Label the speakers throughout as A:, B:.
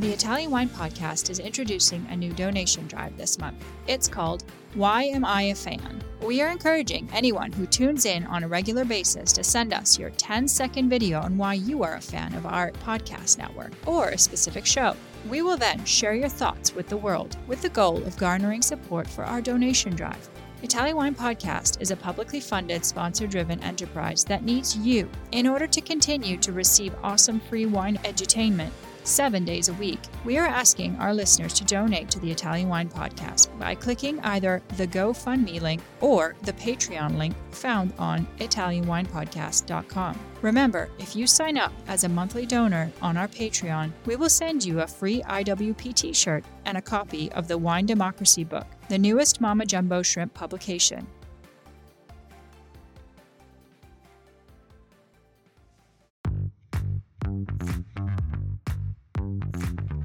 A: The Italian Wine Podcast is introducing a new donation drive this month. It's called Why Am I a Fan? We are encouraging anyone who tunes in on a regular basis to send us your 10 second video on why you are a fan of our podcast network or a specific show. We will then share your thoughts with the world with the goal of garnering support for our donation drive. Italian Wine Podcast is a publicly funded, sponsor driven enterprise that needs you in order to continue to receive awesome free wine edutainment seven days a week. We are asking our listeners to donate to the Italian Wine Podcast by clicking either the GoFundMe link or the Patreon link found on ItalianWinePodcast.com. Remember, if you sign up as a monthly donor on our Patreon, we will send you a free IWP t shirt and a copy of the Wine Democracy book, the newest Mama Jumbo Shrimp publication.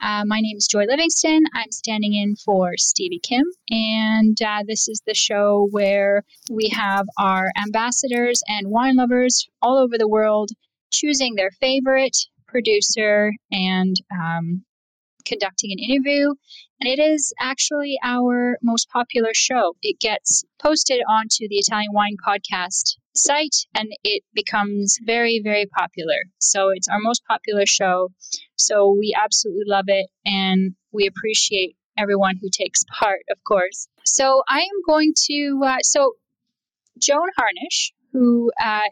A: Uh, my name is Joy Livingston. I'm standing in for Stevie Kim, and uh, this is the show where we have our ambassadors and wine lovers all over the world choosing their favorite producer and um, conducting an interview. And it is actually our most popular show. It gets posted onto the Italian Wine Podcast site and it becomes very, very popular. So it's our most popular show. So we absolutely love it and we appreciate everyone who takes part, of course. So I am going to, uh, so Joan Harnish, who uh,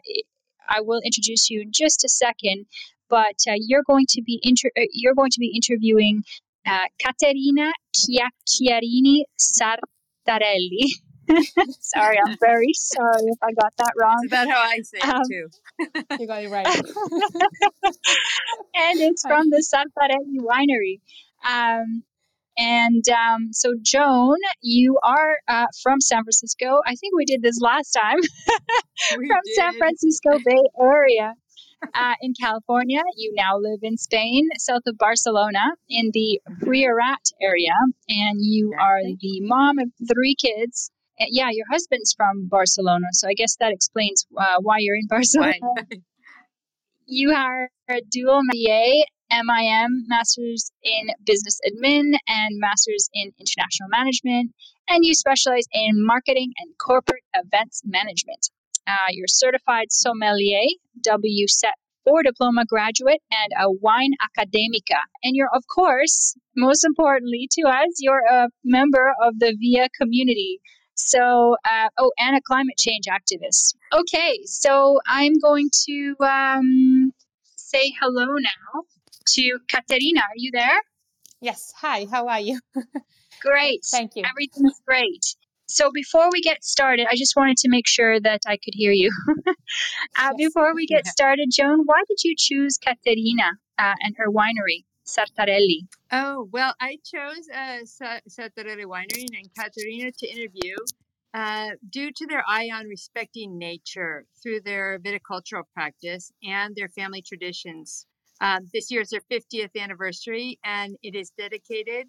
A: I will introduce you in just a second, but uh, you're going to be inter- uh, you're going to be interviewing uh, Caterina Chiacchiarini Sartarelli. sorry, I'm very sorry if I got that wrong.
B: Is that how I say um, it
C: too? you got it right.
A: and it's from the Sartarelli winery. Um, and um, so, Joan, you are uh, from San Francisco. I think we did this last time. from did. San Francisco Bay Area uh, in California. You now live in Spain, south of Barcelona, in the Priorat area, and you are the mom of three kids yeah, your husband's from Barcelona, so I guess that explains uh, why you're in Barcelona. you are a dual MBA, MIM, Masters in Business Admin, and Masters in International Management, and you specialize in marketing and corporate events management. Uh, you're certified sommelier, WSET or diploma graduate, and a wine academica. And you're, of course, most importantly to us, you're a member of the VIA community. So, uh, oh, and a climate change activist. Okay, so I'm going to um, say hello now to Caterina. Are you there?
C: Yes. Hi, how are you?
A: great.
C: Thank you.
A: Everything's great. So, before we get started, I just wanted to make sure that I could hear you. uh, yes. Before we get started, Joan, why did you choose Caterina uh, and her winery? Sartarelli?
B: Oh, well, I chose uh, Sartarelli Winery and Caterina to interview uh, due to their eye on respecting nature through their viticultural practice and their family traditions. Um, this year is their 50th anniversary, and it is dedicated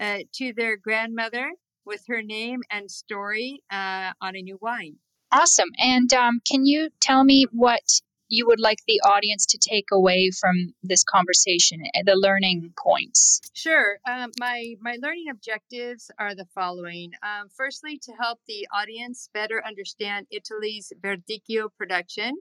B: uh, to their grandmother with her name and story uh, on a new wine.
A: Awesome. And um, can you tell me what you would like the audience to take away from this conversation, eh, the learning points?
B: Sure. Um, my my learning objectives are the following. Um, firstly, to help the audience better understand Italy's Verdicchio production.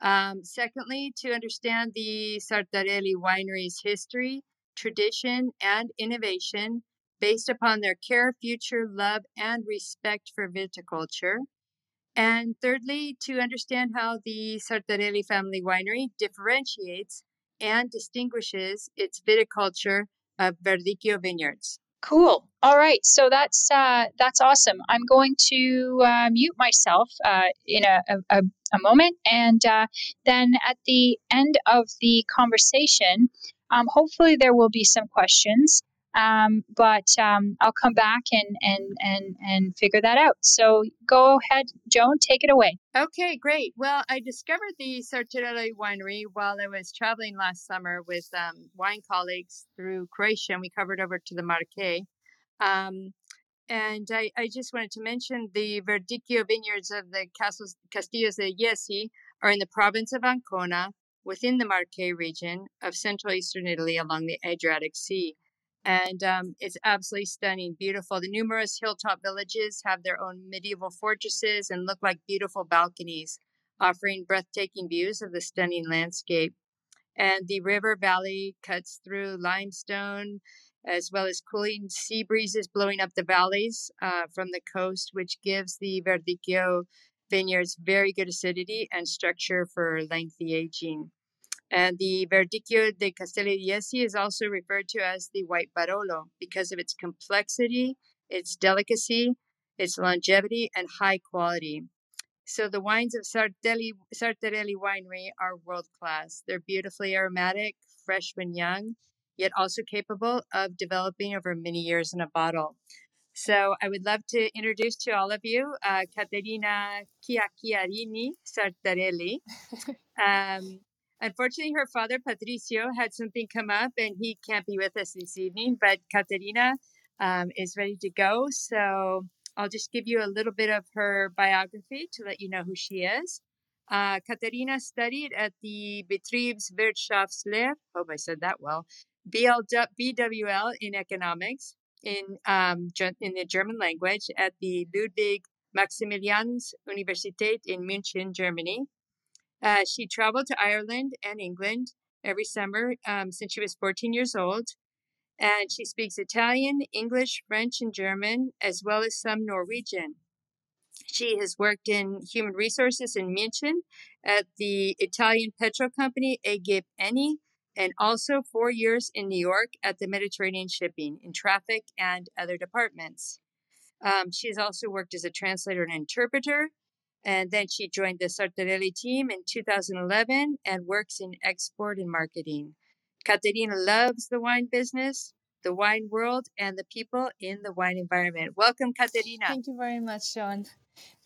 B: Um, secondly, to understand the Sartarelli winery's history, tradition, and innovation based upon their care, future, love, and respect for viticulture. And thirdly, to understand how the Sartarelli family winery differentiates and distinguishes its viticulture of Verdicchio Vineyards.
A: Cool. All right. So that's uh, that's awesome. I'm going to uh, mute myself uh, in a, a, a moment, and uh, then at the end of the conversation, um, hopefully there will be some questions. Um, but um, I'll come back and, and and and figure that out. So go ahead, Joan, take it away.
B: Okay, great. Well, I discovered the Sartarelli winery while I was traveling last summer with um, wine colleagues through Croatia, and we covered over to the Marche. Um, and I, I, just wanted to mention the Verdicchio vineyards of the Castles, Castillos de Jesi are in the province of Ancona within the Marche region of central eastern Italy along the Adriatic Sea and um, it's absolutely stunning, beautiful. The numerous hilltop villages have their own medieval fortresses and look like beautiful balconies, offering breathtaking views of the stunning landscape. And the river valley cuts through limestone, as well as cooling sea breezes blowing up the valleys uh, from the coast, which gives the Verdicchio vineyards very good acidity and structure for lengthy aging. And the Verdicchio de Castelliesi is also referred to as the white Barolo because of its complexity, its delicacy, its longevity, and high quality. So the wines of Sartelli, Sartarelli Winery are world class. They're beautifully aromatic, fresh when young, yet also capable of developing over many years in a bottle. So I would love to introduce to all of you uh, Caterina Chiacchiarini Sartarelli. Um, Unfortunately, her father, Patrizio, had something come up and he can't be with us this evening, but Caterina um, is ready to go. So I'll just give you a little bit of her biography to let you know who she is. Uh, Caterina studied at the Betriebswirtschaftslehre, hope I said that well, BWL in economics in, um, in the German language at the Ludwig Maximilians Universität in München, Germany. Uh, she traveled to Ireland and England every summer um, since she was 14 years old. And she speaks Italian, English, French, and German, as well as some Norwegian. She has worked in human resources in München at the Italian petrol company Agip Eni, and also four years in New York at the Mediterranean Shipping in traffic and other departments. Um, she has also worked as a translator and interpreter and then she joined the Sartarelli team in 2011 and works in export and marketing. Caterina loves the wine business, the wine world, and the people in the wine environment. Welcome, Caterina.
C: Thank you very much, Joan.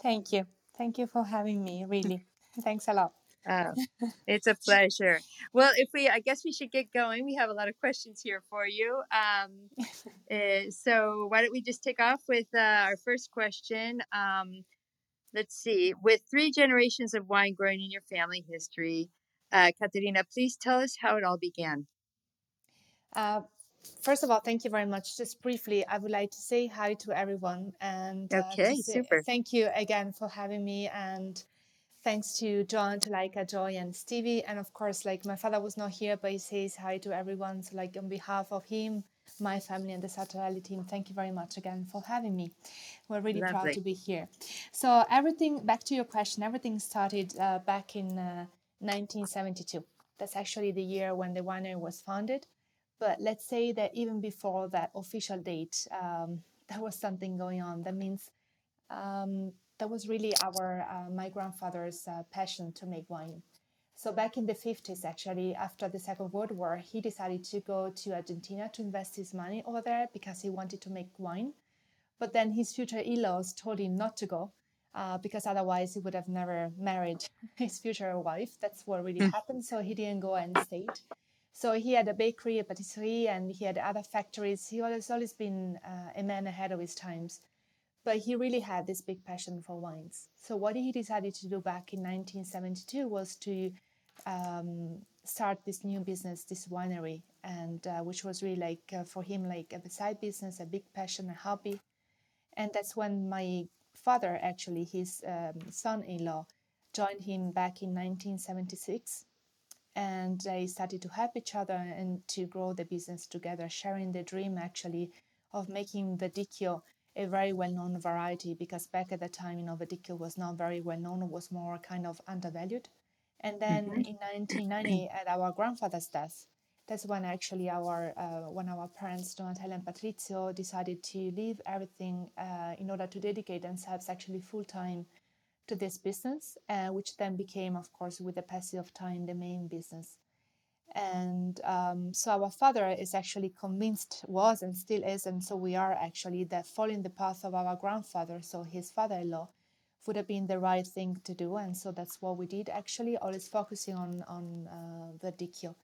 C: Thank you. Thank you for having me, really. Thanks a lot.
B: Oh, it's a pleasure. Well, if we, I guess we should get going. We have a lot of questions here for you. Um, uh, so why don't we just take off with uh, our first question? Um, let's see, with three generations of wine growing in your family history, uh, Caterina, please tell us how it all began.
C: Uh, first of all, thank you very much. Just briefly, I would like to say hi to everyone and
B: uh, okay, super.
C: Thank you again for having me and thanks to John, to Laika, Joy, and Stevie, and of course, like my father was not here, but he says hi to everyone. So, like on behalf of him, my family and the Sartarelli team, thank you very much again for having me. We're really Lovely. proud to be here. So, everything, back to your question, everything started uh, back in uh, 1972. That's actually the year when the winery was founded. But let's say that even before that official date, um, there was something going on. That means um, that was really our uh, my grandfather's uh, passion to make wine. So back in the 50s, actually, after the Second World War, he decided to go to Argentina to invest his money over there because he wanted to make wine. But then his future in-laws told him not to go uh, because otherwise he would have never married his future wife. That's what really mm. happened. So he didn't go and stayed. So he had a bakery, a patisserie, and he had other factories. He has always been uh, a man ahead of his times but he really had this big passion for wines. So what he decided to do back in 1972 was to um, start this new business, this winery, and uh, which was really like uh, for him like a side business, a big passion, a hobby. And that's when my father, actually his um, son-in-law, joined him back in 1976, and they started to help each other and to grow the business together, sharing the dream actually of making the Verdicchio a very well-known variety because back at the time, you know, Verdicchio was not very well known, was more kind of undervalued. And then mm-hmm. in 1990, at our grandfather's death, That's when actually our uh, when our parents Donatella and Patrizio decided to leave everything uh, in order to dedicate themselves actually full time to this business, uh, which then became, of course, with the passage of time, the main business. And um, so our father is actually convinced, was and still is, and so we are actually that following the path of our grandfather, so his father-in-law, would have been the right thing to do, and so that's what we did. Actually, always focusing on on uh, Verdicchio.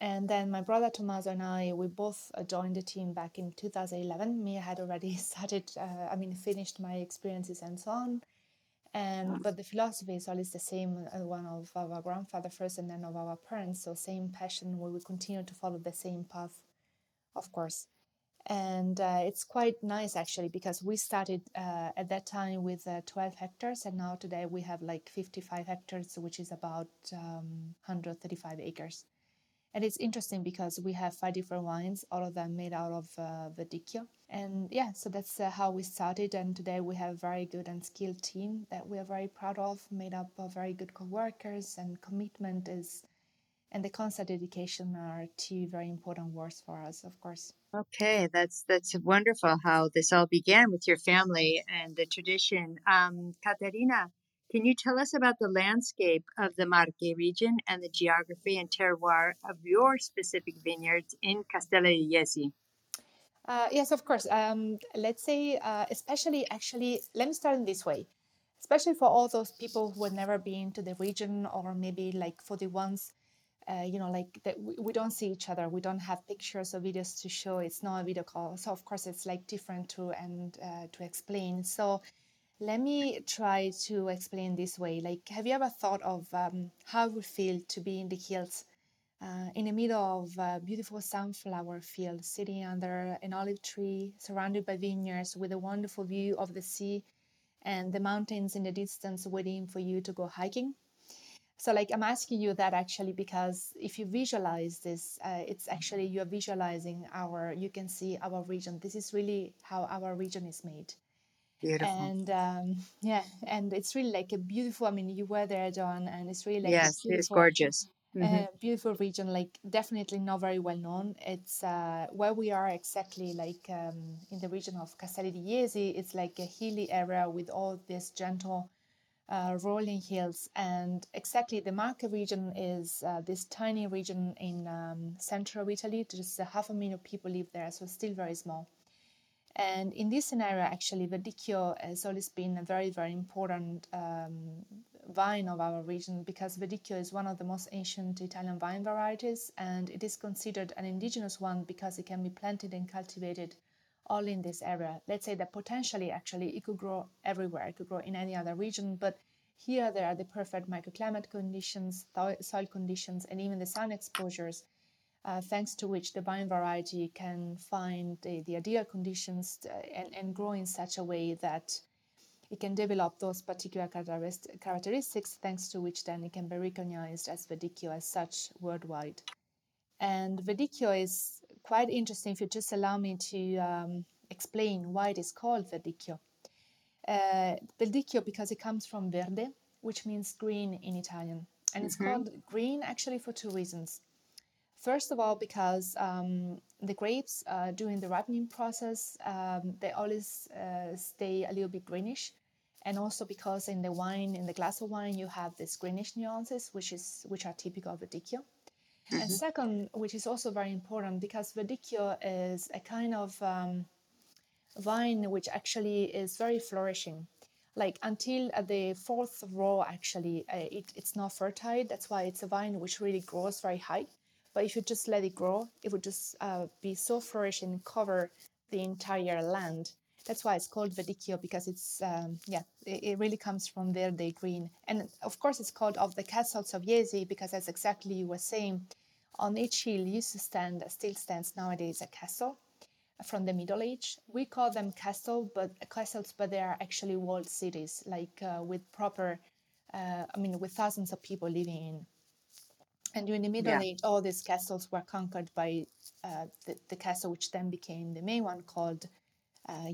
C: And then my brother Tommaso and I, we both uh, joined the team back in 2011. Me, had already started, uh, I mean, finished my experiences and so on and but the philosophy is always the same as one of our grandfather first and then of our parents. So same passion we will continue to follow the same path of course. And uh, it's quite nice actually because we started uh, at that time with uh, 12 hectares and now today we have like 55 hectares which is about um, 135 acres and it's interesting because we have five different wines all of them made out of uh, verdicchio. And yeah so that's uh, how we started. And today we have a very good and skilled team that we are very proud of made up of very good co-workers. And commitment is and the constant dedication are two very important words for us of course.
B: Okay that's that's wonderful how this all began with your family and the tradition. Um, Caterina can you tell us about the landscape of the Marche region and the geography and terroir of your specific vineyards in Castello?
C: Uh, yes, of course. Um, let's say, uh, especially actually, let me start in this way. Especially for all those people who have never been to the region, or maybe like for the ones, uh, you know, like that we, we, don't see each other, we don't have pictures or videos to show. It's not a video call, so of course it's like different to and uh, to explain. So let me try to explain this way. Like, have you ever thought of um, how it would feel to be in the hills? uh, in the middle of a beautiful sunflower field, sitting under an olive tree, surrounded by vineyards with a wonderful view of the sea and the mountains in the distance waiting for you to go hiking. So, like, I'm asking you that actually because if you visualize this, uh, it's actually you're visualizing our, you can see our region. This is really how our region is made.
B: Beautiful.
C: And um, yeah, and it's really like a beautiful. I mean, you were there, John, and it's really like
B: yes, it's gorgeous
C: Mm-hmm. beautiful region, like definitely not very well known. It's uh, where we are exactly, like um, in the region of Castelli di Jesi. It's like a hilly area with all these gentle uh, rolling hills, and exactly the Marche region is uh, this tiny region in um, central Italy. Just a half a million people live there, so still very small. And in this scenario, actually, Verdicchio has always been a very, very important um, vine of our region because Verdicchio is one of the most ancient Italian vine varieties and it is considered an indigenous one because it can be planted and cultivated all in this area. Let's say that potentially actually it could grow everywhere, it could grow in any other region, but here there are the perfect microclimate conditions, soil conditions, and even the sun exposures, uh, thanks to which the vine variety can find the, the ideal conditions to, uh, and, and grow in such a way that it can develop those particular characteristics, thanks to which then it can be recognized as Verdicchio as such worldwide. And Verdicchio is quite interesting if you just allow me to um, explain why it is called Verdicchio. Uh, Verdicchio because it comes from verde, which means green in Italian. And it's mm-hmm. called green actually for two reasons. First of all, because um, the grapes uh, during the ripening process, um, they always uh, stay a little bit greenish. And also because in the wine in the glass of wine you have these greenish nuances which is which are typical of verdicchio. Mm-hmm. and second which is also very important because verdicchio is a kind of um, vine which actually is very flourishing. Like until the fourth row actually uh, it, it's not fertile. That's why it's a vine which really grows very high but if you just let it grow it would just uh, be so flourishing and cover the entire land that's why it's called Verdicchio because it's um, yeah it, it, really comes from verde green and of course it's called of the castles of Jesi because as exactly you were saying on each hill used to stand still stands nowadays a castle from the Middle Age. We call them castle, but castles, but they are actually walled cities, like uh, with proper, uh, I mean, with thousands of people living in. And during the Middle yeah. Age, all these castles were conquered by uh, the, the castle, which then became the main one called uh.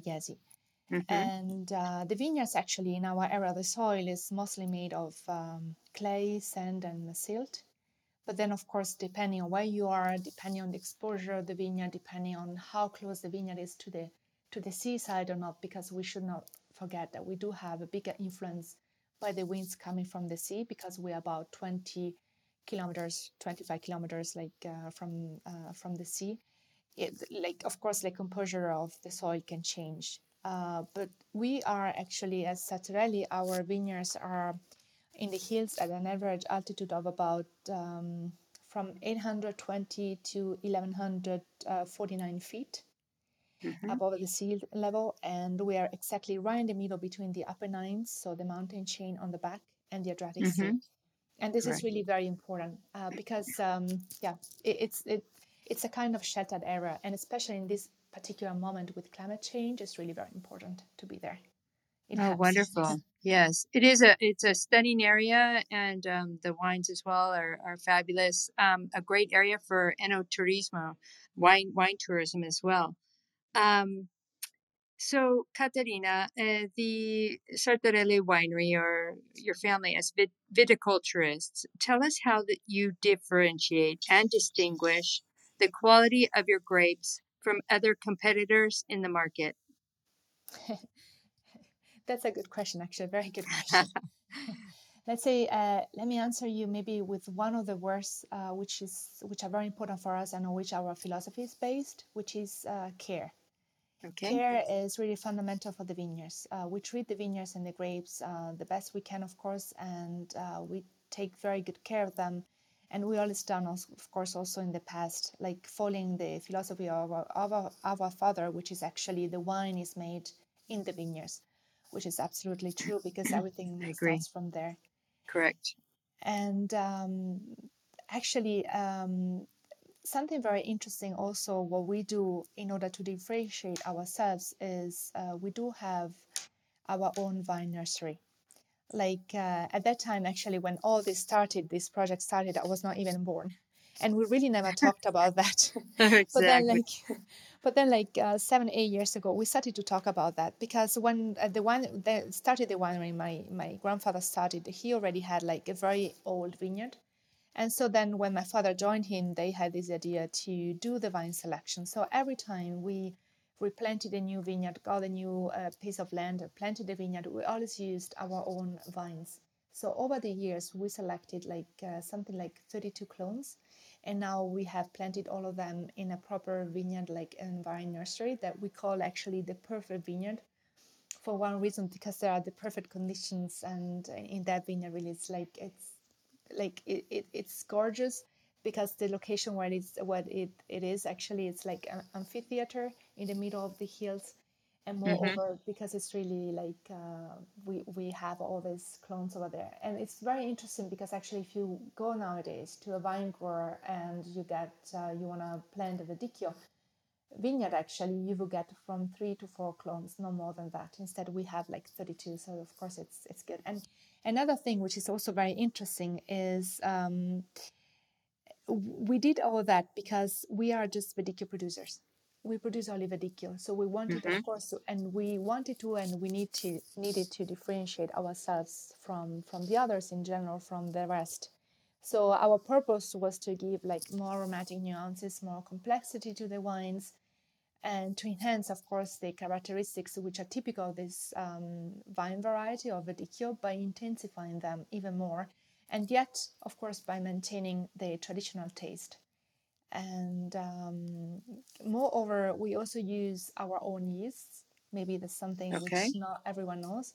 C: Mm-hmm. And uh, the vineyards, actually, in our area, the soil is mostly made of um, clay, sand, and silt. But then, of course, depending on where you are, depending on the exposure of the vineyard, depending on how close the vineyard is to the to the seaside or not, because we should not forget that we do have a bigger influence by the winds coming from the sea, because we're about 20 kilometers, 25 kilometers, like uh, from uh, from the sea. It, like of course, the composure of the soil can change. Uh, but we are actually, as Sartarelli, our vineyards are in the hills at an average altitude of about um, from 820 to 1149 feet mm-hmm. above the sea level. And we are exactly right in the middle between the Apennines, so the mountain chain on the back, and the Adriatic mm-hmm. Sea. And this right. is really very important uh, because, um, yeah, it, it's it, it's a kind of sheltered area, and especially in this particular moment with climate change, it's really very important to be there.
B: It oh, helps. wonderful! Yes, it is a it's a stunning area, and um, the wines as well are are fabulous. Um, a great area for enoturismo, wine wine tourism as well. Um, so, Caterina, uh, the Sartarelli Winery, or your family as vit- viticulturists, tell us how that you differentiate and distinguish the quality of your grapes from other competitors in the market.
C: That's a good question, actually. A very good question. Let's say, uh, let me answer you maybe with one of the words uh, which is which are very important for us and on which our philosophy is based, which is uh, care. Okay. Care is really fundamental for the vineyards. Uh, we treat the vineyards and the grapes uh, the best we can, of course, and uh, we take very good care of them. And we always done, of course, also in the past, like following the philosophy of our, of our, of our father, which is actually the wine is made in the vineyards which is absolutely true because everything starts from there.
B: Correct.
C: And um, actually, um, something very interesting also what we do in order to differentiate ourselves is uh, we do have our own vine nursery. Like uh, at that time actually when all this started this project started i was not even born. And we really never talked about that.
B: Exactly.
C: but then like but then, like uh, seven, eight years ago, we started to talk about that because when uh, the one that started the winery, my my grandfather started, he already had like a very old vineyard, and so then when my father joined him, they had this idea to do the vine selection. So every time we replanted a new vineyard, got a new uh, piece of land, planted a vineyard, we always used our own vines. So over the years, we selected like uh, something like 32 clones and now we have planted all of them in a proper vineyard like an vine nursery that we call actually the perfect vineyard for one reason because there are the perfect conditions and in that vineyard really it's like it's like it, it it's gorgeous because the location where it's what it, it is actually it's like an amphitheater in the middle of the hills and mm-hmm. moreover mm-hmm. because it's really like uh, we we have all these clones over there and it's very interesting because actually if you go nowadays to a vine grower and you get uh, you want to plant a Verdicchio vineyard actually you will get from three to four clones no more than that instead we have like 32 so of course it's it's good and another thing which is also very interesting is um, we did all that because we are just Verdicchio producers we produce Olivadicchio. So we wanted, mm-hmm. of course, to, and we wanted to, and we need to needed to differentiate ourselves from from the others in general, from the rest. So our purpose was to give like more aromatic nuances, more complexity to the wines, and to enhance, of course, the characteristics which are typical of this um, vine variety of Verdicchio by intensifying them even more, and yet, of course, by maintaining the traditional taste and um, moreover we also use our own yeasts maybe that's something okay. which not everyone knows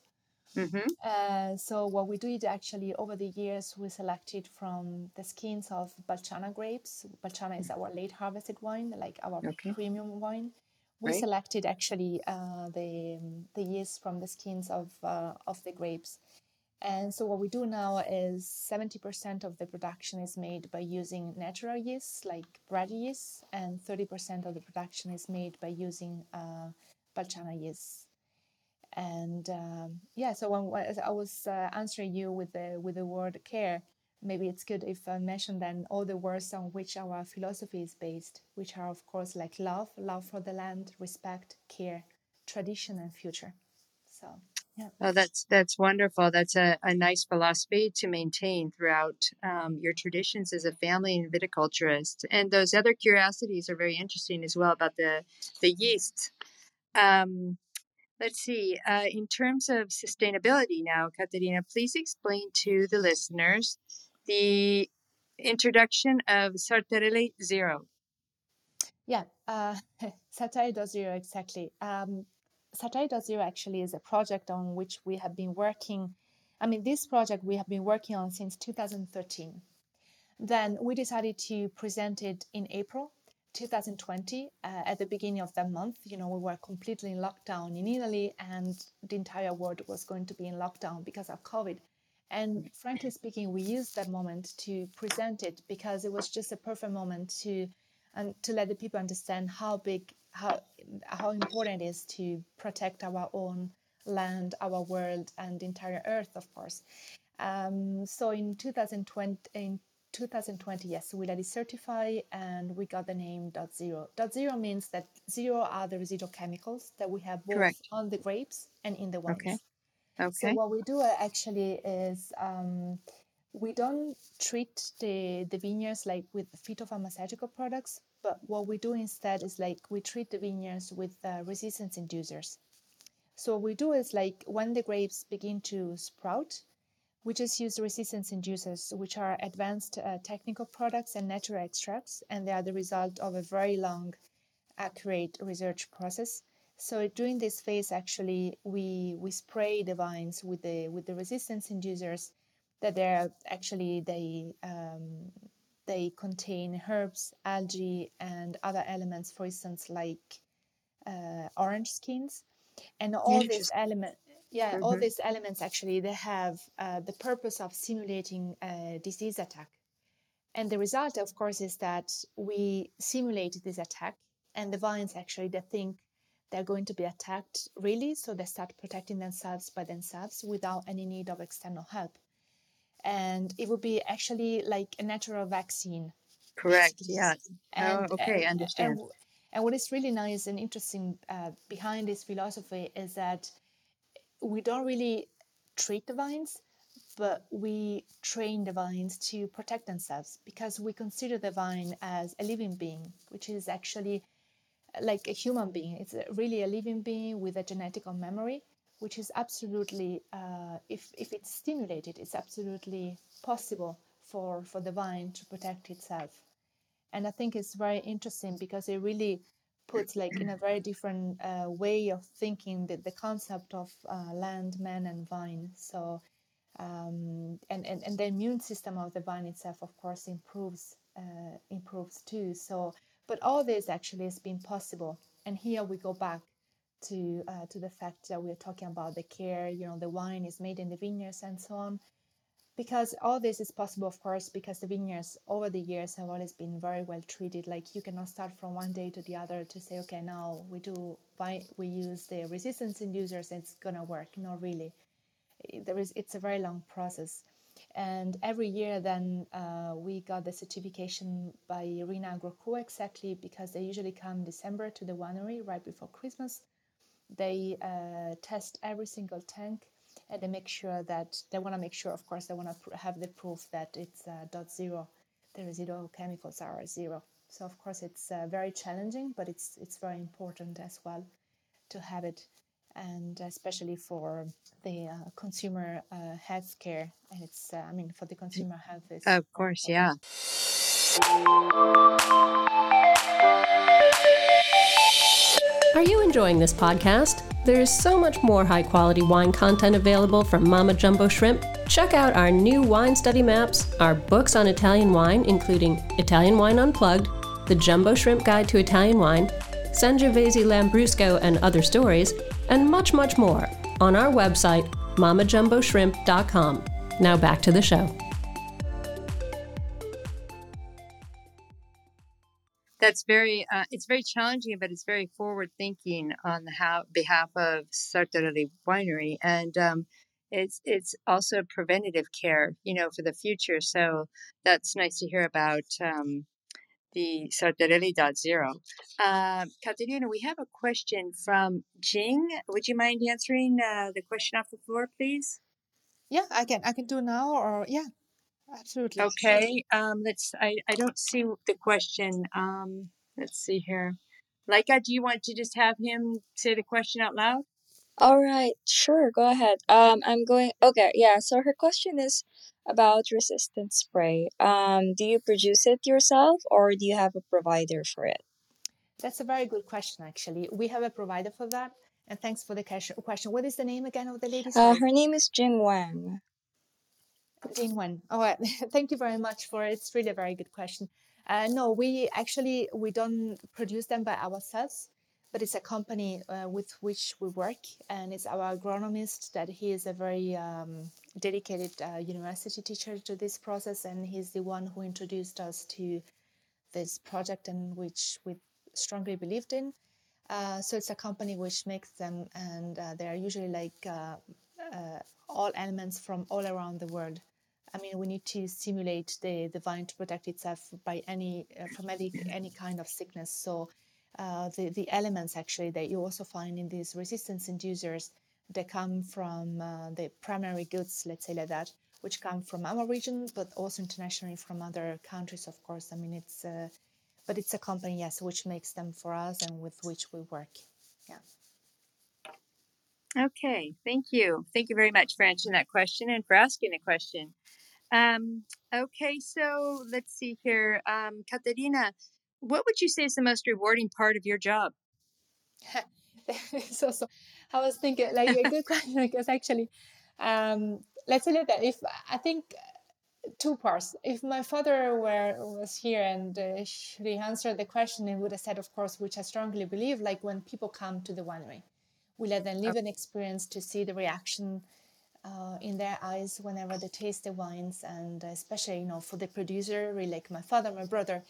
C: mm-hmm. uh, so what we do is actually over the years we selected from the skins of balciana grapes balciana is our late harvested wine like our okay. premium wine we right. selected actually uh, the the yeast from the skins of uh, of the grapes and so what we do now is 70% of the production is made by using natural yeast like bread yeast, and 30% of the production is made by using uh, Balciana yeast. And um, yeah, so when I was uh, answering you with the with the word care, maybe it's good if I mention then all the words on which our philosophy is based, which are of course like love, love for the land, respect, care, tradition, and future. So Yeah.
B: Oh, that's that's wonderful. That's a, a nice philosophy to maintain throughout um, your traditions as a family and viticulturist. And those other curiosities are very interesting as well about the the yeast. Um, let's see. Uh, in terms of sustainability, now, Caterina, please explain to the listeners the introduction of Sartarelli Zero.
C: Yeah, uh, Sartarelli Zero exactly. Um, Sartarelli actually is a project on which we have been working. I mean, this project we have been working on since 2013. Then we decided to present it in April 2020 uh, at the beginning of that month. You know, we were completely in lockdown in Italy, and the entire world was going to be in lockdown because of COVID. And frankly speaking, we used that moment to present it because it was just a perfect moment to and to let the people understand how big how how important it is to protect our own land, our world, and the entire earth, of course. Um, so in 2020, in 2020, yes, we let it certify and we got the name dot zero. Dot zero means that zero are the residual chemicals that we have both
B: Correct.
C: on the grapes and in the wines.
B: Okay. okay.
C: So what we do uh, actually is um, we don't treat the, the vineyards like with phytopharmaceutical products, but what we do instead is like we treat the vineyards with uh, resistance inducers. So what we do is like when the grapes begin to sprout, we just use resistance inducers, which are advanced uh, technical products and natural extracts, and they are the result of a very long, accurate research process. So during this phase, actually, we we spray the vines with the with the resistance inducers that they're actually they um, they contain herbs, algae, and other elements. For instance, like uh, orange skins, and all these
B: Interesting.
C: Yeah all
B: Mhm.
C: these elements actually they have uh, the purpose of simulating a disease attack and the result of course is that we simulate this attack and the vines actually they think they're going to be attacked really so they start protecting themselves by themselves without any need of external help and it would be actually like a natural vaccine
B: Correct.
C: basically
B: Yeah.
C: and
B: Oh, okay.
C: and
B: Understand.
C: and, and what is really nice and interesting uh, behind this philosophy is that we don't really treat the vines, but we train the vines to protect themselves because we consider the vine as a living being, which is actually like a human being. It's really a living being with a genetic memory, which is absolutely, uh, if, if it's stimulated, it's absolutely possible for, for the vine to protect itself and I think it's very interesting because it really puts like in a very different uh, way of thinking the, the concept of uh, land, man, and vine. So um, and, and and the immune system of the vine itself, of course, improves uh, improves too. So, but all this actually has been possible, and here we go back to uh, to the fact that we're talking about the care. You know, the wine is made in the vineyards and so on because all this is possible of course because the vineyards over the years have always been very well treated. Like you cannot start from one day to the other to say okay now we do we use the resistance inducers it's gonna work. Not really. There is it's a very long process. And every year then uh, we got the certification by Rina Agroco exactly because they usually come December to the winery right before Christmas. They uh, test every single tank and they make sure that they want to make sure of course they want to pr- have the proof that it's uh, dot zero the residual chemicals are zero so of course it's uh, very challenging but it's it's very important as well to have it and especially for the uh, consumer uh, health care and it's uh, i mean for the consumer health is
B: Of course.
C: important.
B: Yeah.
D: Are you enjoying this podcast? There is so much more high quality wine content available from Mama Jumbo Shrimp. Check out our new wine study maps, our books on Italian wine, including Italian Wine Unplugged, The Jumbo Shrimp Guide to Italian Wine, Sangiovese Lambrusco and Other Stories, and much, much more on our website, mamajumboshrimp.com. Now back to the show.
B: That's very. Uh, it's very challenging, but it's very forward thinking on the behalf of Sartarelli Winery, and um, it's it's also preventative care, you know, for the future. So that's nice to hear about um, the Sartarelli dot zero. Uh, Caterina, we have a question from Jing. Would you mind answering uh, the question off the floor, please?
C: Yeah, I can. I can do now, or yeah, absolutely.
B: Okay. Um, let's. I I don't see the question. Um, let's see here. Leica, do you want to just have him say the question out loud?
E: All right, sure, go ahead. Um, I'm going. Okay, yeah. So her question is about resistant spray. Um, do you produce it yourself, or do you have a provider for it?
C: That's a very good question, actually. We have a provider for that, and thanks for the question. What is the name again of the lady?
E: Uh, her name is Jing Wang.
C: Wang. All right. Thank you very much for it. It's really a very good question. Uh, no, we actually we don't produce them by ourselves but it's a company uh, with which we work, and it's our agronomist that he is a very um, dedicated uh, university teacher to this process, and he's the one who introduced us to this project and which we strongly believed in. Uh, so it's a company which makes them, and uh, they are usually like uh, all elements from all around the world. I mean, we need to stimulate the, the vine to protect itself by any from any any kind of sickness. So uh, the, the elements actually that you also find in these resistance inducers they come from uh, the primary goods, let's say like that, which come from our region, but also internationally from other countries, of course. I mean, it's, uh, but it's a company, yes, which makes them for us and with which we work. Yeah.
B: Okay, thank you. Thank you very much for answering that question and for asking the question. Um, okay, so let's see here. Um, Caterina, what would you say is the most rewarding part of your job?
C: so, so I was thinking like a good question because actually, um, let's say that if I think two parts. If my father were was here and uh, he answered the question, he would have said, of course, which I strongly believe, like when people come to the winery, we let them live an experience to see the reaction uh, in their eyes whenever they taste the wines, and especially you know for the producer, really like my father, my brother,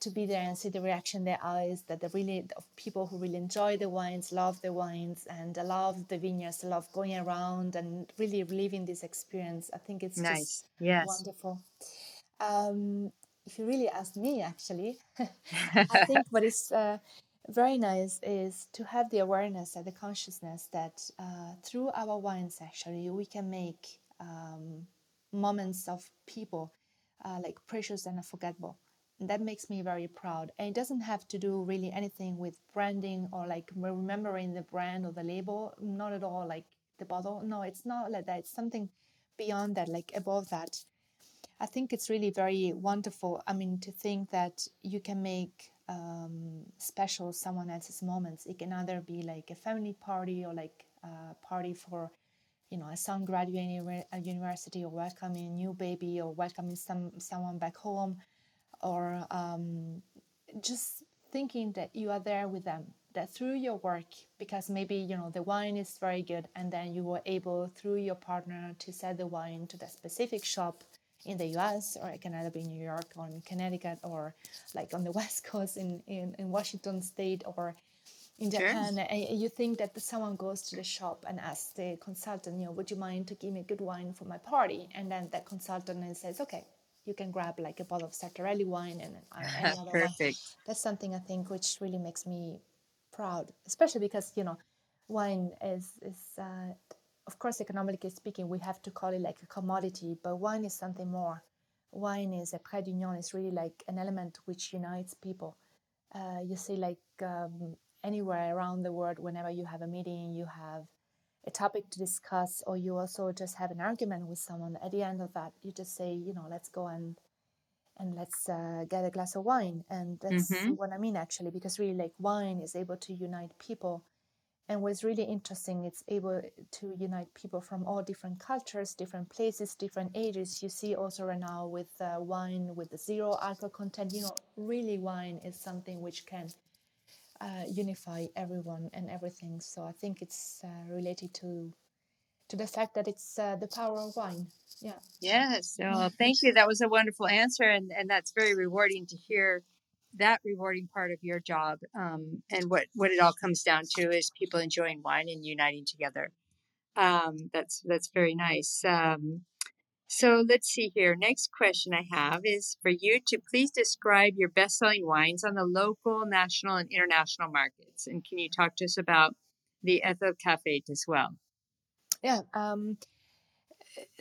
C: to be there and see the reaction in their eyes that the really of people who really enjoy the wines, love the wines, and love the vineyards, love going around and really living this experience. I think it's nice. just yes. wonderful. Um, if you really ask me, actually, I think what is uh, very nice is to have the awareness and the consciousness that uh, through our wines, actually, we can make um, moments of people uh, like precious and unforgettable. And that makes me very proud. And it doesn't have to do really anything with branding or like remembering the brand or the label not at all like the bottle. No it's not like that. It's something beyond that like above that. I think it's really very wonderful i mean to think that you can make um, special someone else's moments. It can either be like a family party or like a party for you know a son graduating a university or welcoming a new baby or welcoming some someone back home or um, just thinking that you are there with them that through your work because maybe you know the wine is very good and then you were able through your partner to sell the wine to the specific shop in the US or it can either be in New York or in Connecticut or like on the West Coast in, in, in Washington State or in Japan, sure. you think that someone goes to the shop and asks the consultant, you know, would you mind to give me a good wine for my party? And then that consultant says, okay, you can grab like a bottle of Sartarelli wine and any other Perfect. wine. That's something I think which really makes me proud, especially because you know, wine is is uh, of course economically speaking we have to call it like a commodity, but wine is something more. Wine is a trait d'union. It's really like an element which unites people. Uh, you see, like um, anywhere around the world, whenever you have a meeting, you have a topic to discuss or you also just have an argument with someone at the end of that you just say you know let's go and and let's uh, get a glass of wine and that's mm-hmm. what i mean actually because really like wine is able to unite people and what's really interesting it's able to unite people from all different cultures different places different ages you see also right now with uh, wine with zero alcohol content you know really wine is something which can uh, unify everyone and everything. So I think it's uh, related to to the fact that it's uh, the power of wine. Yeah.
B: Yes. So thank you. That was a wonderful answer, and and that's very rewarding to hear that rewarding part of your job. Um, and what what it all comes down to is people enjoying wine and uniting together. Um, that's that's very nice. Um, So let's see here. Next question I have is for you to please describe your best selling wines on the local, national, and international markets. And can you talk to us about the Ethel Cafe as well?
C: Yeah.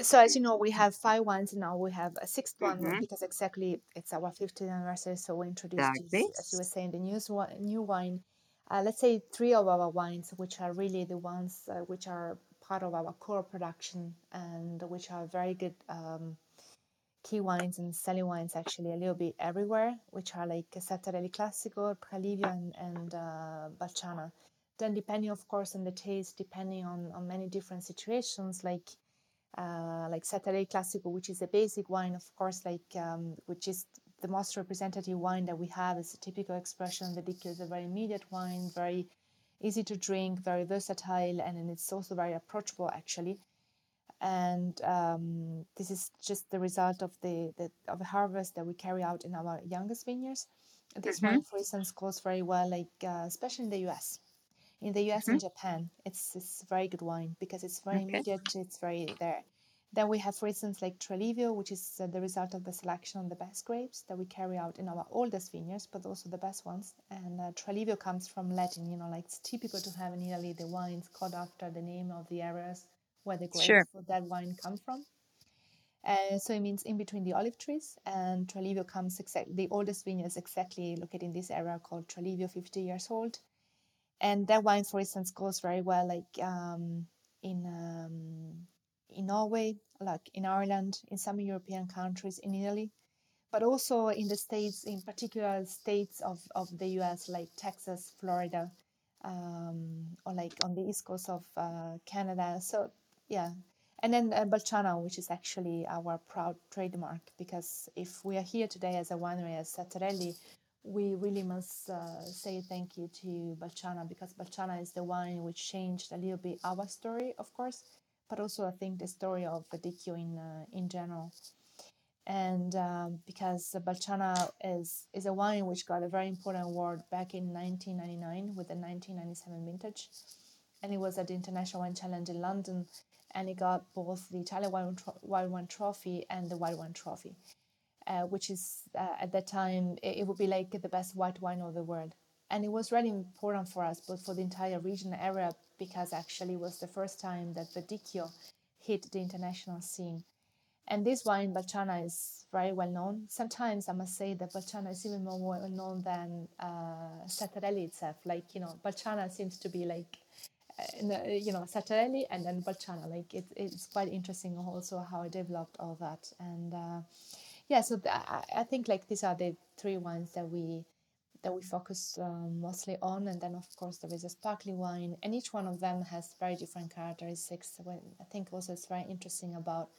C: So as you know, we have five wines and now. We have a 6th one
B: Mhm.
C: because exactly it's our 50th anniversary. So we introduced, this, as you were saying, the new, new wine. Uh, let's say three of our wines, which are really the ones uh, which are part of our core production and which are very good um, key wines and selling wines actually a little bit everywhere, which are like Sartarelli Classico, Tralivio, and, and uh, Balciana. Then, depending, of course, on the taste, depending on, on many different situations, like uh, like Sartarelli Classico, which is a basic wine, of course, like um, which is the most representative wine that we have. is a typical expression. Verdicchio is a very immediate wine, very easy to drink, very versatile, and it's also very approachable actually. And um, this is just the result of the, the of the harvest that we carry out in our youngest vineyards. This
B: Mhm.
C: wine, for instance, goes very well, like uh, especially in the U.S. In the U.S. and Japan, it's it's very good wine because it's very
B: Okay.
C: immediate. It's very there. Then we have, for instance, like Tralivio, which is uh, the result of the selection of the best grapes that we carry out in our oldest vineyards, but also the best ones. And uh, Tralivio comes from Latin, you know, like it's typical to have in Italy the wines called after the name of the areas where the grapes
B: Sure.
C: for that wine come from. Uh, so it means in between the olive trees, and Tralivio comes exactly the oldest vineyard is exactly located in this area called Tralivio, 50 years old. And that wine, for instance, goes very well like um, in um, in Norway, like in Ireland, in some European countries, in Italy, but also in the states, in particular states of, of the US, like Texas, Florida, um, or like on the east coast of uh, Canada. So, yeah. And then uh, Balciana, which is actually our proud trademark, because if we are here today as a winery as Sartarelli, we really must uh, say thank you to Balciana because Balciana is the wine which changed a little bit our story, of course, but also I think the story of Verdicchio in uh, in general. And um, because Balciana is is a wine which got a very important award back in 1999 with the 1997 vintage, and it was at the International Wine Challenge in London, and it got both the Italian Wine, Wine Trophy and the White Wine Trophy uh, which is uh, at that time it, it would be like the best white wine of the world. And it was really important for us but for the entire region area because actually it was the first time that Verdicchio hit the international scene. And this wine Balciana is very well known. Sometimes I must say that Balciana is even more well known than uh, itself. Like you know Balciana seems to be like uh, you know Sartarelli and then Balciana like it, it's quite interesting also how I developed all that. And uh, yeah so I, I think like these are the three wines that we that we focus um, mostly on and then of course there is a sparkling wine and each one of them has very different characteristics When i think also it's very interesting about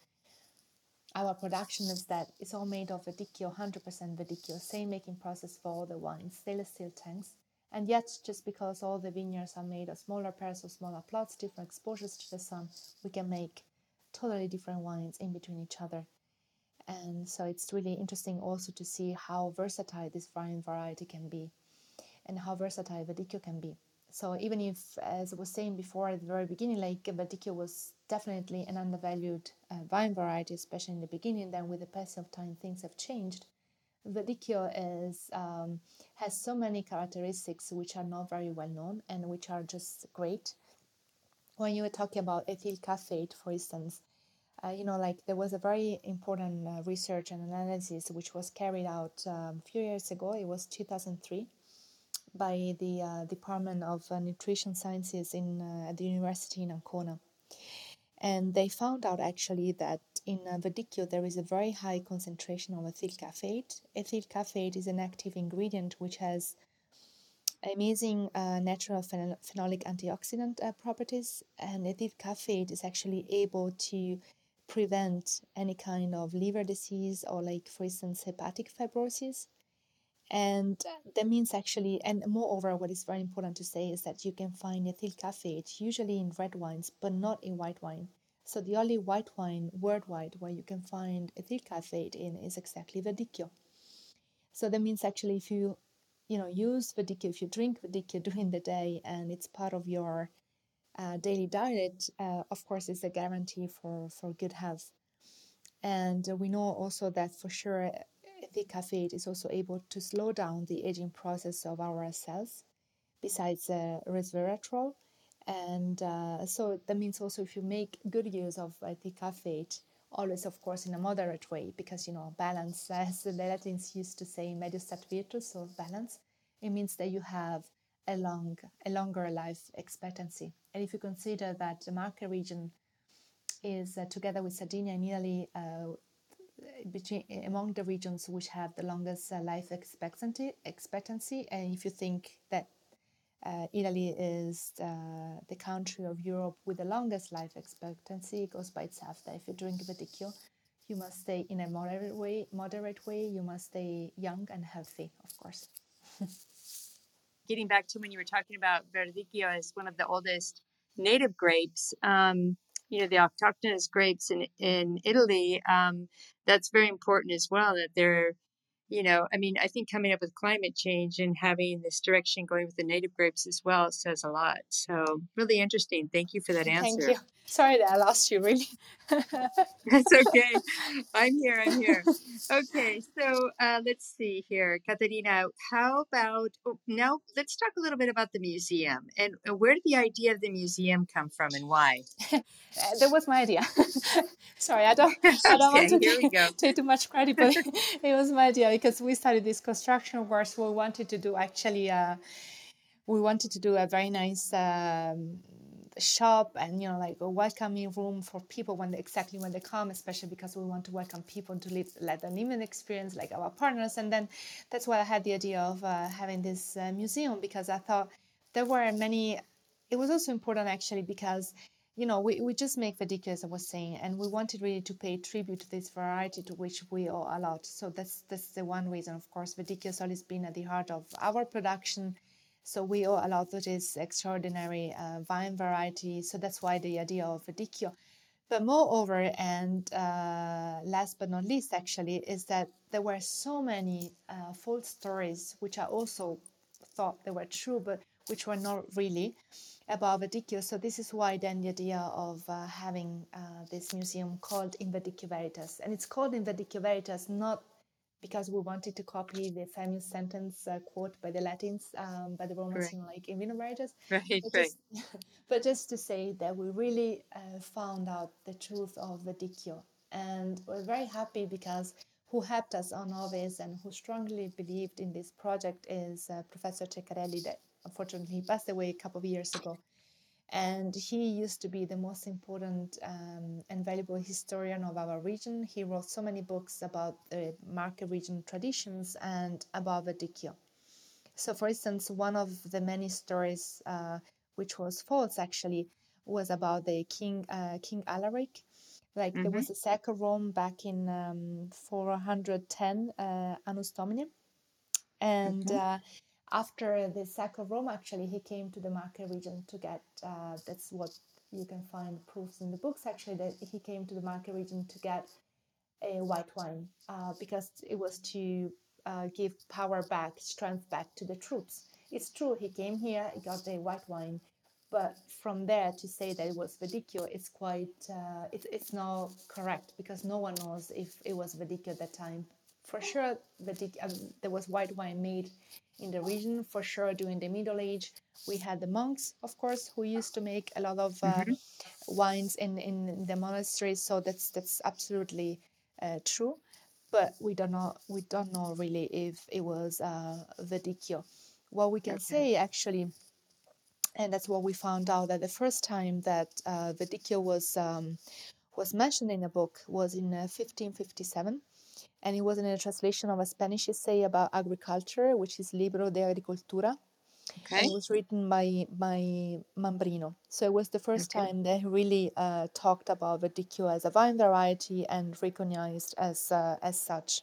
C: our production is that it's all made of Verdicchio, 100% Verdicchio, same making process for all the wines, stainless steel tanks. And yet, just because all the vineyards are made of smaller pairs of smaller plots, different exposures to the sun, we can make totally different wines in between each other. And so it's really interesting also to see how versatile this wine variety can be and how versatile Verdicchio can be. So even if, as I was saying before at the very beginning, like Verdicchio was definitely an undervalued uh, vine variety, especially in the beginning, then with the passing of time things have changed. Verdicchio is um, has so many characteristics which are not very well known and which are just great. When you were talking about ethyl caffeate, for instance, uh, you know, like there was a very important uh, research and analysis which was carried out um, a few years ago. It was 2003 by the uh, Department of uh, Nutrition Sciences in uh, at the university in Ancona, and they found out actually that in uh, Verdicchio there is a very high concentration of ethyl caffeate. Ethyl caffeate is an active ingredient which has amazing uh, natural phenol- phenolic antioxidant uh, properties, and ethyl caffeate is actually able to prevent any kind of liver disease or, like, for instance, hepatic fibrosis. And that means actually, and moreover, what is very important to say is that you can find ethyl caffeate usually in red wines, but not in white wine. So the only white wine worldwide where you can find ethyl caffeate in is exactly Verdicchio. So that means actually if you you know use Verdicchio, if you drink Verdicchio during the day and it's part of your uh, daily diet, uh, of course, is a guarantee for for good health. And we know also that for sure the caffeine is also able to slow down the aging process of our cells, besides uh, resveratrol. And uh, so that means also if you make good use of uh, caffeine, always of course in a moderate way, because you know balance, as the Latins used to say, medius stat virtus, so balance. It means that you have a long, a longer life expectancy. And if you consider that the Marche region is uh, together with Sardinia and Italy uh, between among the regions which have the longest uh, life expectancy expectancy and if you think that uh, Italy is uh, the country of Europe with the longest life expectancy. It goes by itself that if you drink Verdicchio, you must stay in a moderate way. Moderate way. You must stay young and healthy, of course.
B: Getting back to when you were talking about Verdicchio as one of the oldest native grapes, um, you know the autochthonous grapes in in Italy. Um, that's very important as well. That they're, you know, I mean, I think coming up with climate change and having this direction going with the native grapes as well says a lot. So really interesting. Thank you for that answer.
C: Thank you. Sorry that I lost you. Really.
B: That's okay. I'm here. I'm here. Okay, so uh, let's see here, Caterina. How about oh, now? Let's talk a little bit about the museum and where did the idea of the museum come from and why?
C: Uh, that was my idea. Sorry, I don't. I don't
B: okay,
C: want to take too much credit, but it was my idea because we started this construction work. So we wanted to do actually. Uh, we wanted to do a very nice um, shop and you know like a welcoming room for people when they, exactly when they come especially because we want to welcome people to live let them live an experience like our partners and then that's why i had the idea of uh, having this uh, museum because i thought there were many it was also important actually because you know we, we just make Verdicchio as i was saying and we wanted really to pay tribute to this variety to which we owe a lot so that's that's the one reason of course Verdicchio has always been at the heart of our production so we owe a lot to this extraordinary uh, vine variety. So that's why the idea of Verdicchio. But moreover, and uh, last but not least, actually, is that there were so many uh, false stories, which I also thought they were true, but which were not really about Verdicchio. So this is why then the idea of uh, having uh, this museum called In Verdicchio Veritas. And it's called In Verdicchio Veritas not because we wanted to copy the famous sentence uh, quote by the Latins, um, by the Romans, you know, like in Vino Veritas.
B: Right,
C: but
B: right.
C: Just, but just to say that we really uh, found out the truth of Verdicchio. And we're very happy because who helped us on all this and who strongly believed in this project is uh, Professor Ceccarelli, that unfortunately he passed away a couple of years ago and he used to be the most important um, and valuable historian of our region. He wrote so many books about the Marche region traditions and about Verdicchio. So, for instance, one of the many stories uh, which was false actually was about the king uh, King Alaric. Like mm-hmm. there was a sack of Rome back in um, 410 uh, Annus Domini, and mm-hmm. After the sack of Rome, actually, he came to the Marche region to get. Uh, that's what you can find proofs in the books. Actually, that he came to the Marche region to get a white wine uh, because it was to uh, give power back, strength back to the troops. It's true, he came here, he got the white wine, but from there to say that it was Verdicchio, it's quite, uh, it, it's not correct because no one knows if it was Verdicchio at that time. For sure, Verdicchio, um, there was white wine made in the region for sure during the middle age we had the monks of course who used to make a lot of uh, mm-hmm. wines in, in the monasteries so that's that's absolutely uh, true but we don't know we don't know really if it was uh, Verdicchio. What we can okay. say actually, and that's what we found out that the first time that uh, Verdicchio was um, was mentioned in a book was in 1557 uh, and it was in a translation of a Spanish essay about agriculture, which is Libro de Agricultura. Okay. And it was written by by Mambrino. So it was the first okay. time that he really uh, talked about Verdicchio as a vine variety and recognized as uh, as such.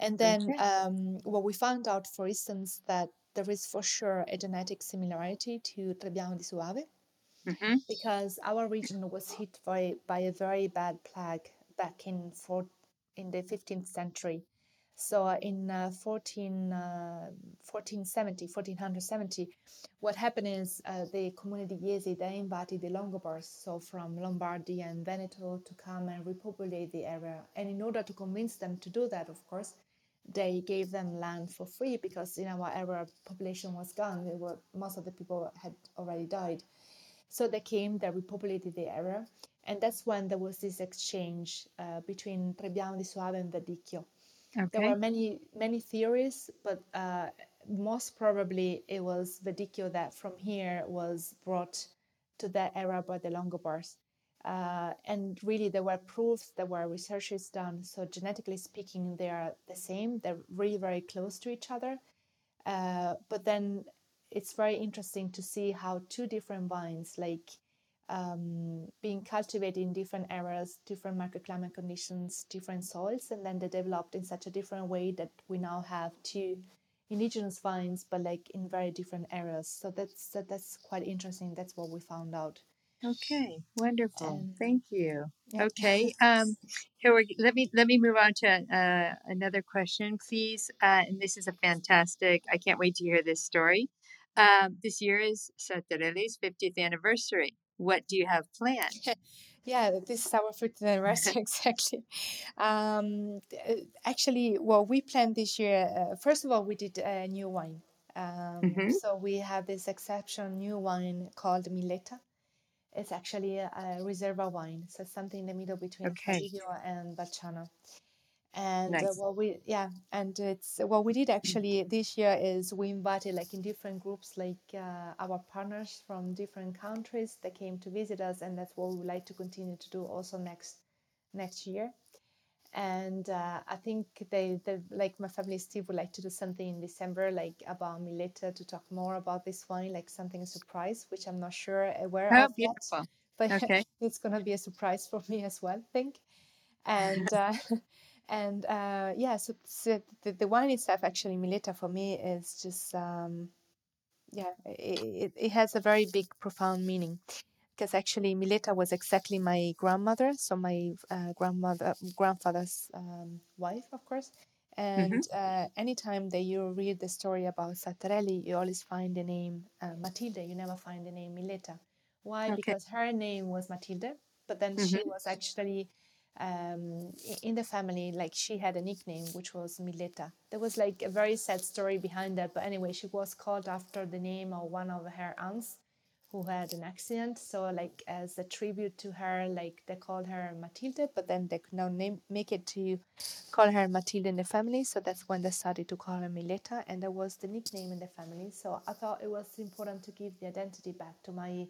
C: And then okay. um, what we found out, for instance, that there is for sure a genetic similarity to Trebbiano di Soave. mm-hmm. because our region was hit by, by a very bad plague back in four, in the 15th century. So in uh, 14, uh, 1470, 1470, what happened is uh, the community Jesi, they invited the Longobards, so from Lombardy and Veneto, to come and repopulate the area. And in order to convince them to do that, of course, they gave them land for free because in our area population was gone. They were, most of the people had already died. So they came, they repopulated the area. And that's when there was this exchange uh, between Trebbiano di Soave and Verdicchio
B: Okay.
C: there were many many theories, but uh, most probably it was Verdicchio that from here was brought to that era by the Longobards. Uh, and really, there were proofs, there were researches done. So, genetically speaking, they are the same. They're really very close to each other. Uh, but then it's very interesting to see how two different vines, like um, being cultivated in different areas, different microclimate conditions, different soils, and then they developed in such a different way that we now have two indigenous vines, but like in very different areas. So that's that, that's quite interesting. That's what we found out.
B: Okay, wonderful.
C: Um,
B: Thank you.
C: yeah.
B: Okay, um, here we let me let me move on to uh, another question, please. Uh, and this is a fantastic. I can't wait to hear this story. Um, this year is Sartarelli's 50th anniversary. What do you have planned?
C: Yeah, this is our 50th anniversary exactly. Um, uh, actually, what we planned this year, uh, first of all, we did a new wine. Um,
B: Mhm.
C: So we have this exceptional new wine called Milletta. It's actually a, a reserva wine, so something in the middle between
B: Okay.
C: And Balciana. And uh, what we yeah, and it's what we did actually this year is we invited like in different groups like uh, our partners from different countries that came to visit us, and that's what we would like to continue to do also next next year. And uh, I think they, they like my family Steve would like to do something in December like about Milletta to talk more about this wine, like something surprise, which I'm not sure aware
B: Oh,
C: of yet
B: beautiful.
C: but
B: Okay.
C: it's gonna be a surprise for me as well, I think. And uh, and uh, yeah, so, so the, the wine itself, actually, Milletta for me is just um, yeah, it, it, it has a very big, profound meaning because actually Milletta was exactly my grandmother, so my uh, grandmother, grandfather's um, wife, of course. And uh, anytime that you read the story about Sartarelli, you always find the name uh, Matilde. You never find the name Milletta. Why?
B: Okay.
C: Because her name was Matilde, but then she was actually um, in the family, like she had a nickname which was Milletta. There was like a very sad story behind that, but anyway, she was called after the name of one of her aunts who had an accident. So like as a tribute to her, like they called her Matilde, but then they could now name make it to call her Matilde in the family. So that's when they started to call her Milletta, and that was the nickname in the family. So I thought it was important to give the identity back to my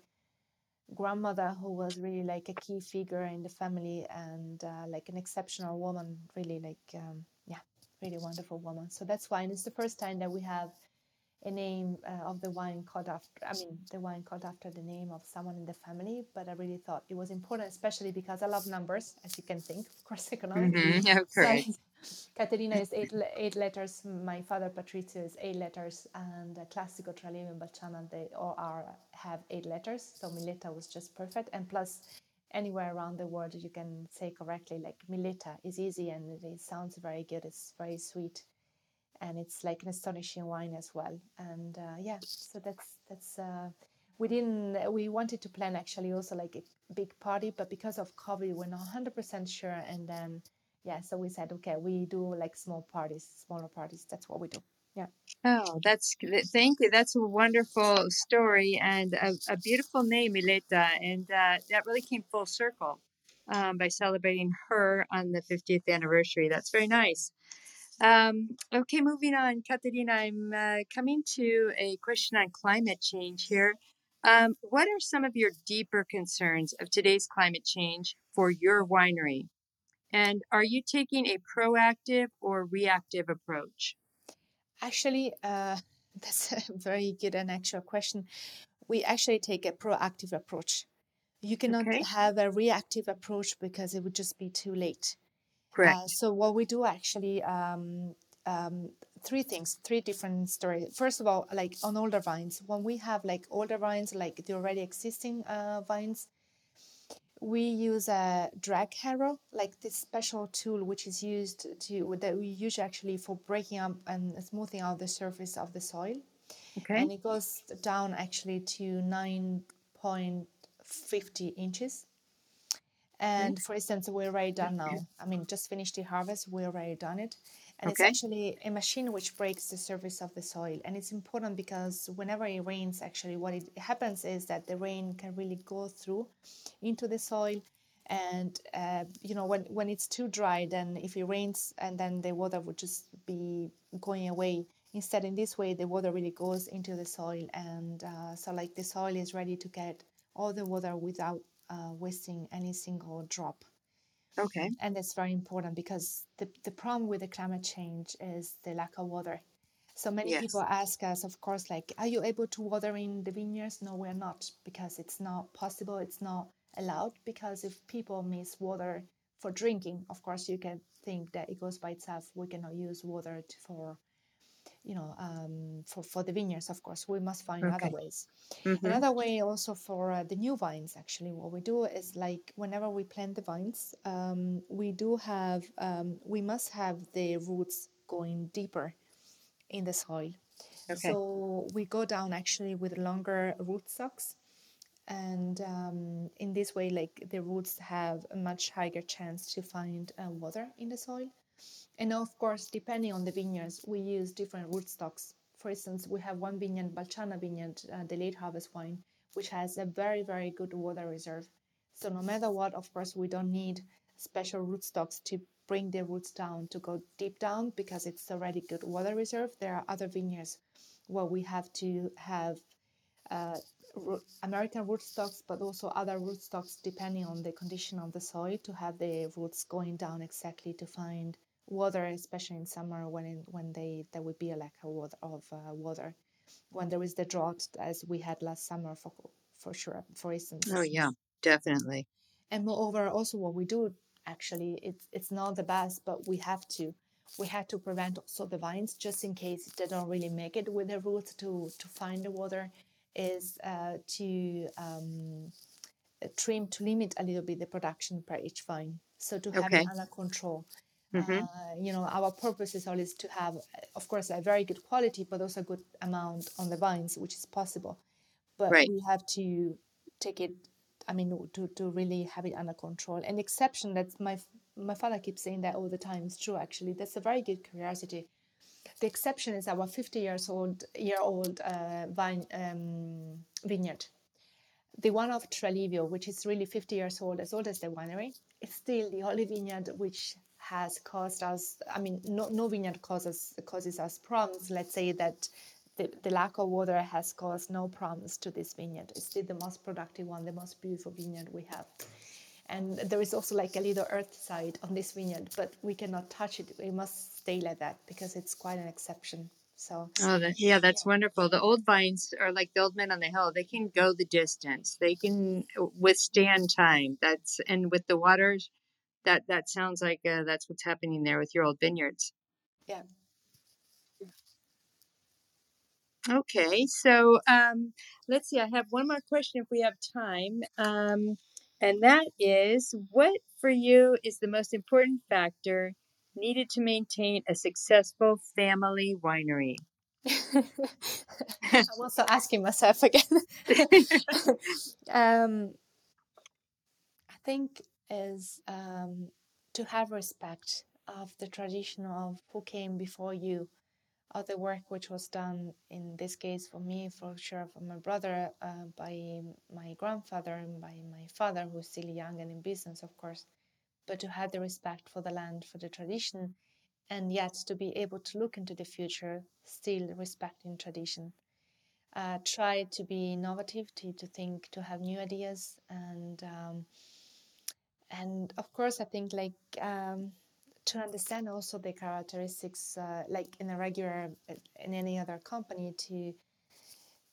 C: grandmother, who was really like a key figure in the family and uh, like an exceptional woman, really like um, yeah, really wonderful woman. So that's why, and it's the first time that we have a name uh, of the wine called after i mean the wine called after the name of someone in the family but i really thought it was important especially because i love numbers as you can think of course economically
B: Mhm, of
C: so
B: course.
C: Caterina is eight, eight letters. My father Patrizio is eight letters, and uh, Classico, Tralev, and Balciana they all are have eight letters. So Milletta was just perfect, and plus anywhere around the world you can say correctly like Milletta is easy and it sounds very good. It's very sweet, and it's like an astonishing wine as well. And uh, yeah, so that's that's. Uh, we didn't. We wanted to plan actually also like a big party, but because of COVID, we're not hundred percent sure. And then yeah, so we said okay, we do like small parties, smaller parties. That's what we do. Yeah.
B: Oh, that's thank you. That's a wonderful story and a, a beautiful name, Milletta, and uh, that really came full circle um, by celebrating her on the 50th anniversary. That's very nice. Um, okay, moving on, Caterina, I'm uh, coming to a question on climate change here. Um, what are some of your deeper concerns of today's climate change for your winery? And are you taking a proactive or reactive approach?
C: Actually, uh, that's a very good and actual question. We actually take a proactive approach. You cannot
B: Okay,
C: have a reactive approach because it would just be too late.
B: correct.
C: Uh, so what we do actually, um, um, three things, three different stories. First of all, like on older vines, when we have like older vines, like the already existing uh, vines, we use a drag harrow, like this special tool which is used to that we use actually for breaking up and smoothing out the surface of the soil.
B: Okay.
C: And it goes down actually to 9.50 inches. And for instance, we're already done now. I mean, just finished the harvest, we're already done it. And it's actually a machine which breaks the surface of the soil. And it's important because whenever it rains, actually, what it happens is that the rain can really go through into the soil. And, uh, you know, when, when it's too dry, then if it rains and then the water would just be going away. Instead, in this way, the water really goes into the soil. And uh, so, like, the soil is ready to get all the water without uh, wasting any single drop
B: Okay.
C: and that's very important because the, the problem with the climate change is the lack of water so many
B: Yes.
C: people ask us of course like are you able to water in the vineyards no we're not because it's not possible it's not allowed because if people miss water for drinking of course you can think that it goes by itself we cannot use water for you know um, for, for the vineyards of course we must find other
B: Okay.
C: ways
B: Mhm.
C: Another way also for uh, the new vines, actually, what we do is like whenever we plant the vines, um, we do have, um, we must have the roots going deeper in the soil.
B: Okay.
C: So we go down actually with longer rootstocks. And um, in this way, like the roots have a much higher chance to find uh, water in the soil. And of course, depending on the vineyards, we use different rootstocks. For instance, we have one vineyard, Balciana vineyard, uh, the late harvest wine, which has a very, very good water reserve. So no matter what, of course, we don't need special rootstocks to bring the roots down to go deep down because it's already good water reserve. There are other vineyards where we have to have uh, American rootstocks, but also other rootstocks depending on the condition of the soil to have the roots going down exactly to find water, especially in summer when in, when they there would be a lack of water, of uh, water, when there is the drought as we had last summer for for sure, for instance.
B: Oh yeah, definitely.
C: And moreover, also what we do actually, it's it's not the best, but we have to. We have to prevent also the vines just in case they don't really make it with the roots to to find the water. Is uh, to um, trim to limit a little bit the production per each vine, so to have
B: Okay.
C: it under control.
B: Mhm.
C: Uh, you know, our purpose is always to have, of course, a very good quality, but also a good amount on the vines, which is possible. But
B: Right.
C: we have to take it. I mean, to, to really have it under control. An exception that's my my father keeps saying that all the time. It's true, actually. That's a very good curiosity. The exception is our 50 years old year old uh, vine um, vineyard. The one of Tralivio, which is really 50 years old, as old as the winery, it's still the only vineyard which has caused us. I mean, no, no vineyard causes causes us problems. Let's say that the, the lack of water has caused no problems to this vineyard. It's still the most productive one, the most beautiful vineyard we have. And there is also like a little earth side on this vineyard, but we cannot touch it. We must stay like that because it's quite an exception. So
B: Oh, yeah, that's wonderful. The old vines are like the old men on the hill. They can go the distance. They can withstand time. That's and with the waters, that that sounds like uh, that's what's happening there with your old vineyards.
C: yeah,
B: Okay, so um, let's see. I have one more question if we have time, um, and that is, what for you is the most important factor needed to maintain a successful family winery?
C: I'm also asking myself again. um, I think is um, to have respect of the tradition of who came before you, of the work which was done in this case for me, for sure, for my brother, uh, by my grandfather and by my father, who's still young and in business, of course. But to have the respect for the land, for the tradition, and yet to be able to look into the future, still respecting tradition uh, try to be innovative, to, to think, to have new ideas, and um, and of course, I think like um, to understand also the characteristics, uh, like in a regular in any other company, to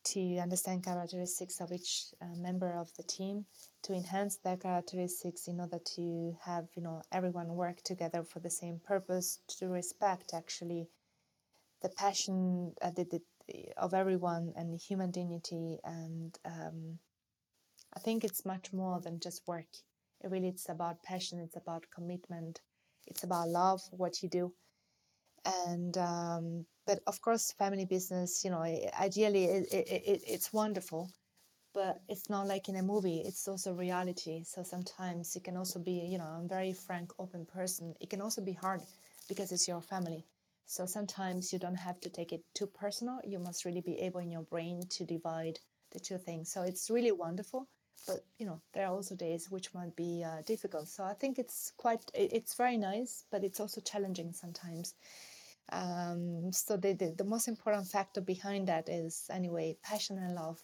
C: to understand characteristics of each uh, member of the team, to enhance their characteristics in order to have you know everyone work together for the same purpose, to respect actually the passion uh, the, the, of everyone and the human dignity. And um, i think it's much more than just work really it's about passion. It's about commitment. It's about love what you do, and um, but of course, family business. You know, ideally, it, it, it, it's wonderful, but it's not like in a movie. It's also reality. So sometimes it can also be. You know, I'm very frank, open person. It can also be hard because it's your family. So sometimes you don't have to take it too personal. You must really be able in your brain to divide the two things. So it's really wonderful. But you know, there are also days which might be uh, difficult. So I think it's quite, it's very nice, but it's also challenging sometimes. Um, so the, the, the most important factor behind that is anyway passion and love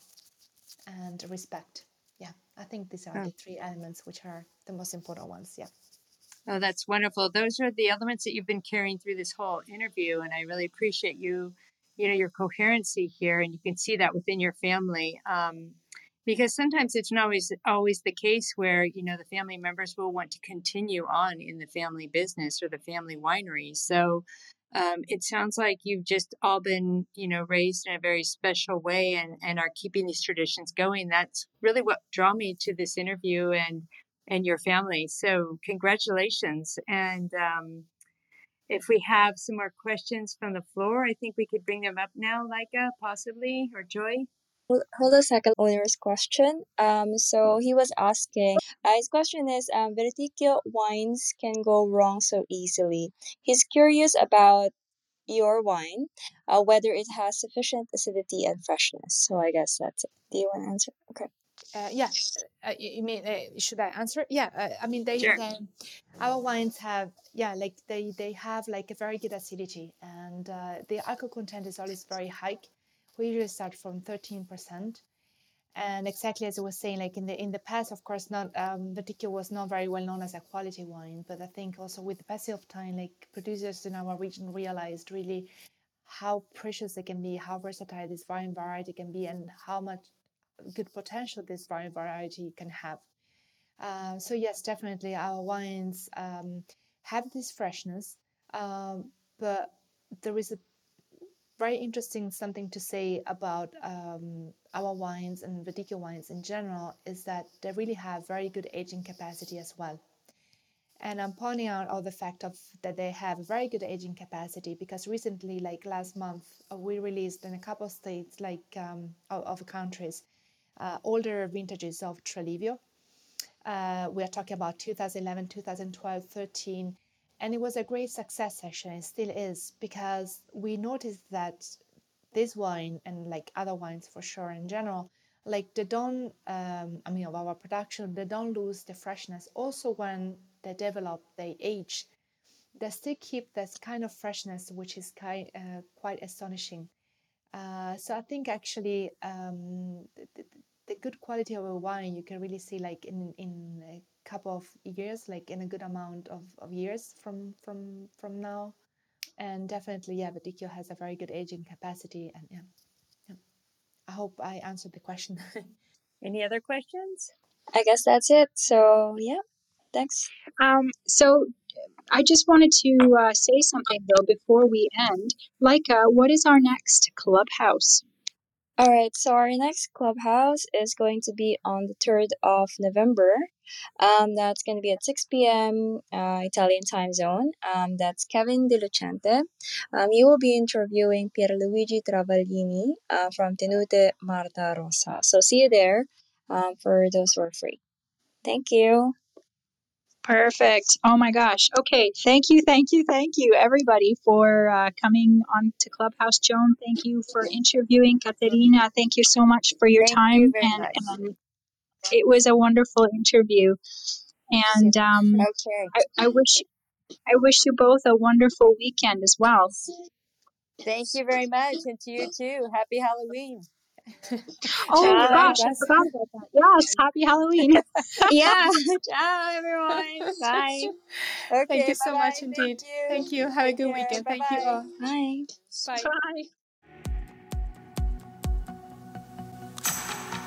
C: and respect. Yeah, I think these are oh. the three elements which are the most important ones. Yeah.
B: Oh, that's wonderful. Those are the elements that you've been carrying through this whole interview, and I really appreciate you, you know, your coherency here, and you can see that within your family. Um, because sometimes it's not always always the case where you know the family members will want to continue on in the family business or the family winery. So um, it sounds like you've just all been you know raised in a very special way and and are keeping these traditions going. That's really what drew me to this interview and and your family. So, congratulations. And um, if we have some more questions from the floor, I think we could bring them up now, Leica, possibly, or Joy.
E: Hold a second, owner's question. Um, so he was asking, uh, his question is, um, Verdicchio wines can go wrong so easily. He's curious about your wine, uh, whether it has sufficient acidity and freshness. So I guess that's it. Do you want to answer? Okay.
C: Uh, yeah, uh, you mean uh, should I answer? Yeah, uh, I mean they, sure. they, our wines have yeah like they they have like a very good acidity and uh, the alcohol content is always very high. We usually start from thirteen percent, and exactly as I was saying, like in the in the past, of course, not um, Verdicchio was not very well known as a quality wine, but I think also with the passage of time, like producers in our region realized really how precious it can be, how versatile this wine variety can be, and how much good potential this wine variety can have. Uh, so yes, definitely our wines um, have this freshness, um, but there is a very interesting something to say about um, our wines and Verdicchio wines in general is that they really have very good aging capacity as well. And I'm pointing out all the fact of that they have very good aging capacity because recently, like last month, uh, we released in a couple of states, like um, of, countries, uh, older vintages of Tralivio. Uh, we are talking about 2011, 2012, 13, and it was a great success session. it still is, because we noticed that this wine and like other wines for sure in general, like they don't, um, I mean, of our production, they don't lose the freshness. Also, when they develop, they age, they still keep this kind of freshness, which is kind, uh, quite astonishing. Uh, so I think actually um, the, the good quality of a wine you can really see like in in a couple of years like in a good amount of, of years from from from now and definitely yeah Verdicchio has a very good aging capacity and yeah, yeah. I hope I answered the question
B: any other questions
E: I guess that's it so yeah thanks
A: um so I just wanted to uh, say something though before we end. Leica, what is our next clubhouse?
E: All right, so our next clubhouse is going to be on the 3rd of November. Um, that's going to be at 6 p.m. Uh, Italian time zone. Um, that's Kevin De Lucente. Um, you will be interviewing Pierluigi Travaglini uh, from Tenute Marta Rosa. So see you there um, for those who are free. Thank you.
A: Perfect. Oh my gosh. Okay. Thank you. Thank you. Thank you, everybody, for uh, coming on to Clubhouse. Joan, thank you for interviewing. Caterina, thank you so much for your
B: thank
A: time.
B: You
A: and, and, it was a wonderful interview. And um,
B: okay.
A: I, I wish I wish you both a wonderful weekend as well.
B: Thank you very much, and to you too. Happy Halloween.
A: Oh my gosh, I forgot about that. Yes, happy Halloween.
E: yeah. Ciao, everyone. Bye.
C: Okay, Thank you so much indeed. Thank you. Thank you. Have Take a good care. weekend. Bye-bye. Thank you all.
E: Bye.
A: Bye. Bye.